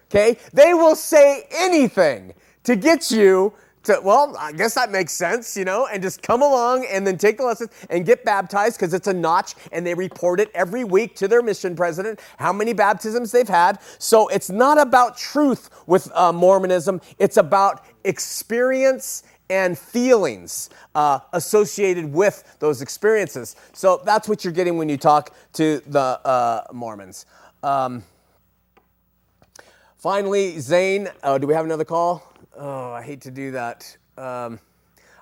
Okay? They will say anything to get you to, well, I guess that makes sense, you know, and just come along and then take the lessons and get baptized because it's a notch and they report it every week to their mission president how many baptisms they've had. So it's not about truth with uh, Mormonism, it's about experience and feelings uh, associated with those experiences. So that's what you're getting when you talk to the uh, Mormons. Um, finally, Zane, uh, do we have another call? Oh, I hate to do that. Um,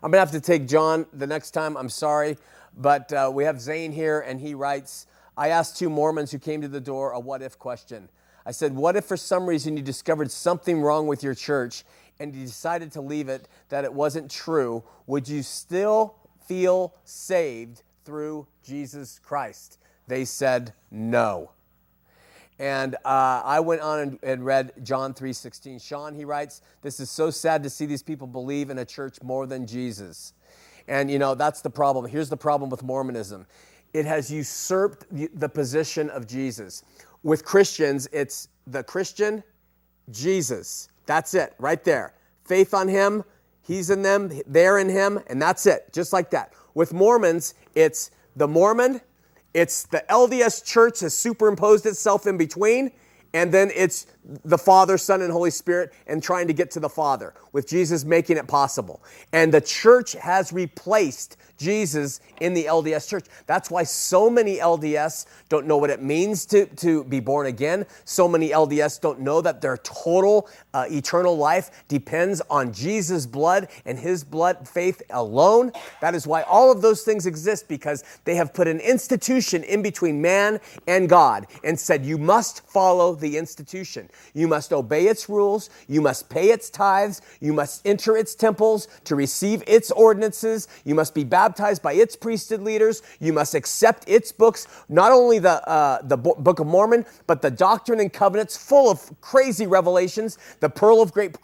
I'm to have to take John the next time. I'm sorry. But uh, we have Zane here, and he writes I asked two Mormons who came to the door a what if question. I said, What if for some reason you discovered something wrong with your church and you decided to leave it, that it wasn't true? Would you still feel saved through Jesus Christ? They said, No. And uh, I went on and, and read John 3.16. Shawn, he writes, this is so sad to see these people believe in a church more than Jesus. And, you know, that's the problem. Here's the problem with Mormonism. It has usurped the, the position of Jesus. With Christians, it's the Christian, Jesus. That's it, right there. Faith on him, he's in them, they're in him, and that's it, just like that. With Mormons, it's the Mormon, it's the LDS church has superimposed itself in between, and then it's the Father, Son, and Holy Spirit and trying to get to the Father, with Jesus making it possible. And the church has replaced Jesus in the LDS church. That's why so many LDS don't know what it means to, to be born again. So many LDS don't know that their total uh, eternal life depends on Jesus' blood and his blood faith alone. That is why all of those things exist because they have put an institution in between man and God and said, You must follow the institution. You must obey its rules. You must pay its tithes. Must enter its temples to receive its ordinances. You must be baptized by its priesthood leaders. You must accept its books, not only the, uh, the Book of Mormon, but the Doctrine and Covenants, full of crazy revelations, the Pearl of Great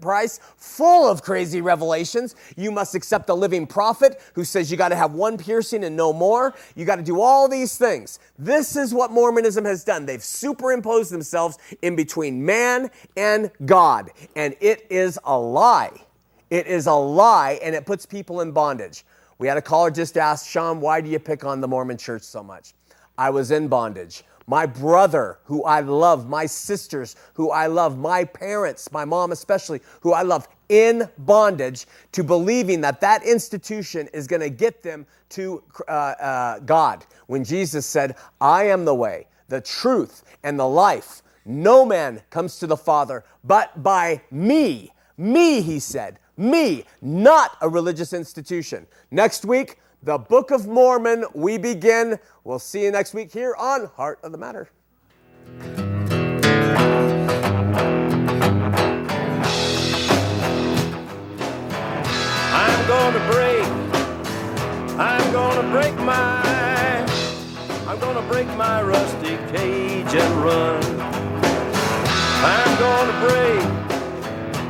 Price, full of crazy revelations. You must accept the living prophet who says you got to have one piercing and no more. You got to do all these things. This is what Mormonism has done. They've superimposed themselves in between man and God, and it is a lie. It is a lie, and it puts people in bondage. We had a caller just ask, Shawn, why do you pick on the Mormon church so much? I was in bondage. My brother, who I love, my sisters, who I love, my parents, my mom especially, who I love, in bondage to believing that that institution is going to get them to uh, uh, God. When Jesus said, I am the way, the truth, and the life. No man comes to the Father but by me. Me, he said. Me, not a religious institution. Next week, the Book of Mormon, we begin. We'll see you next week here on Heart of the Matter. I'm gonna break, I'm gonna break my, I'm gonna break my rusty cage and run. I'm gonna break,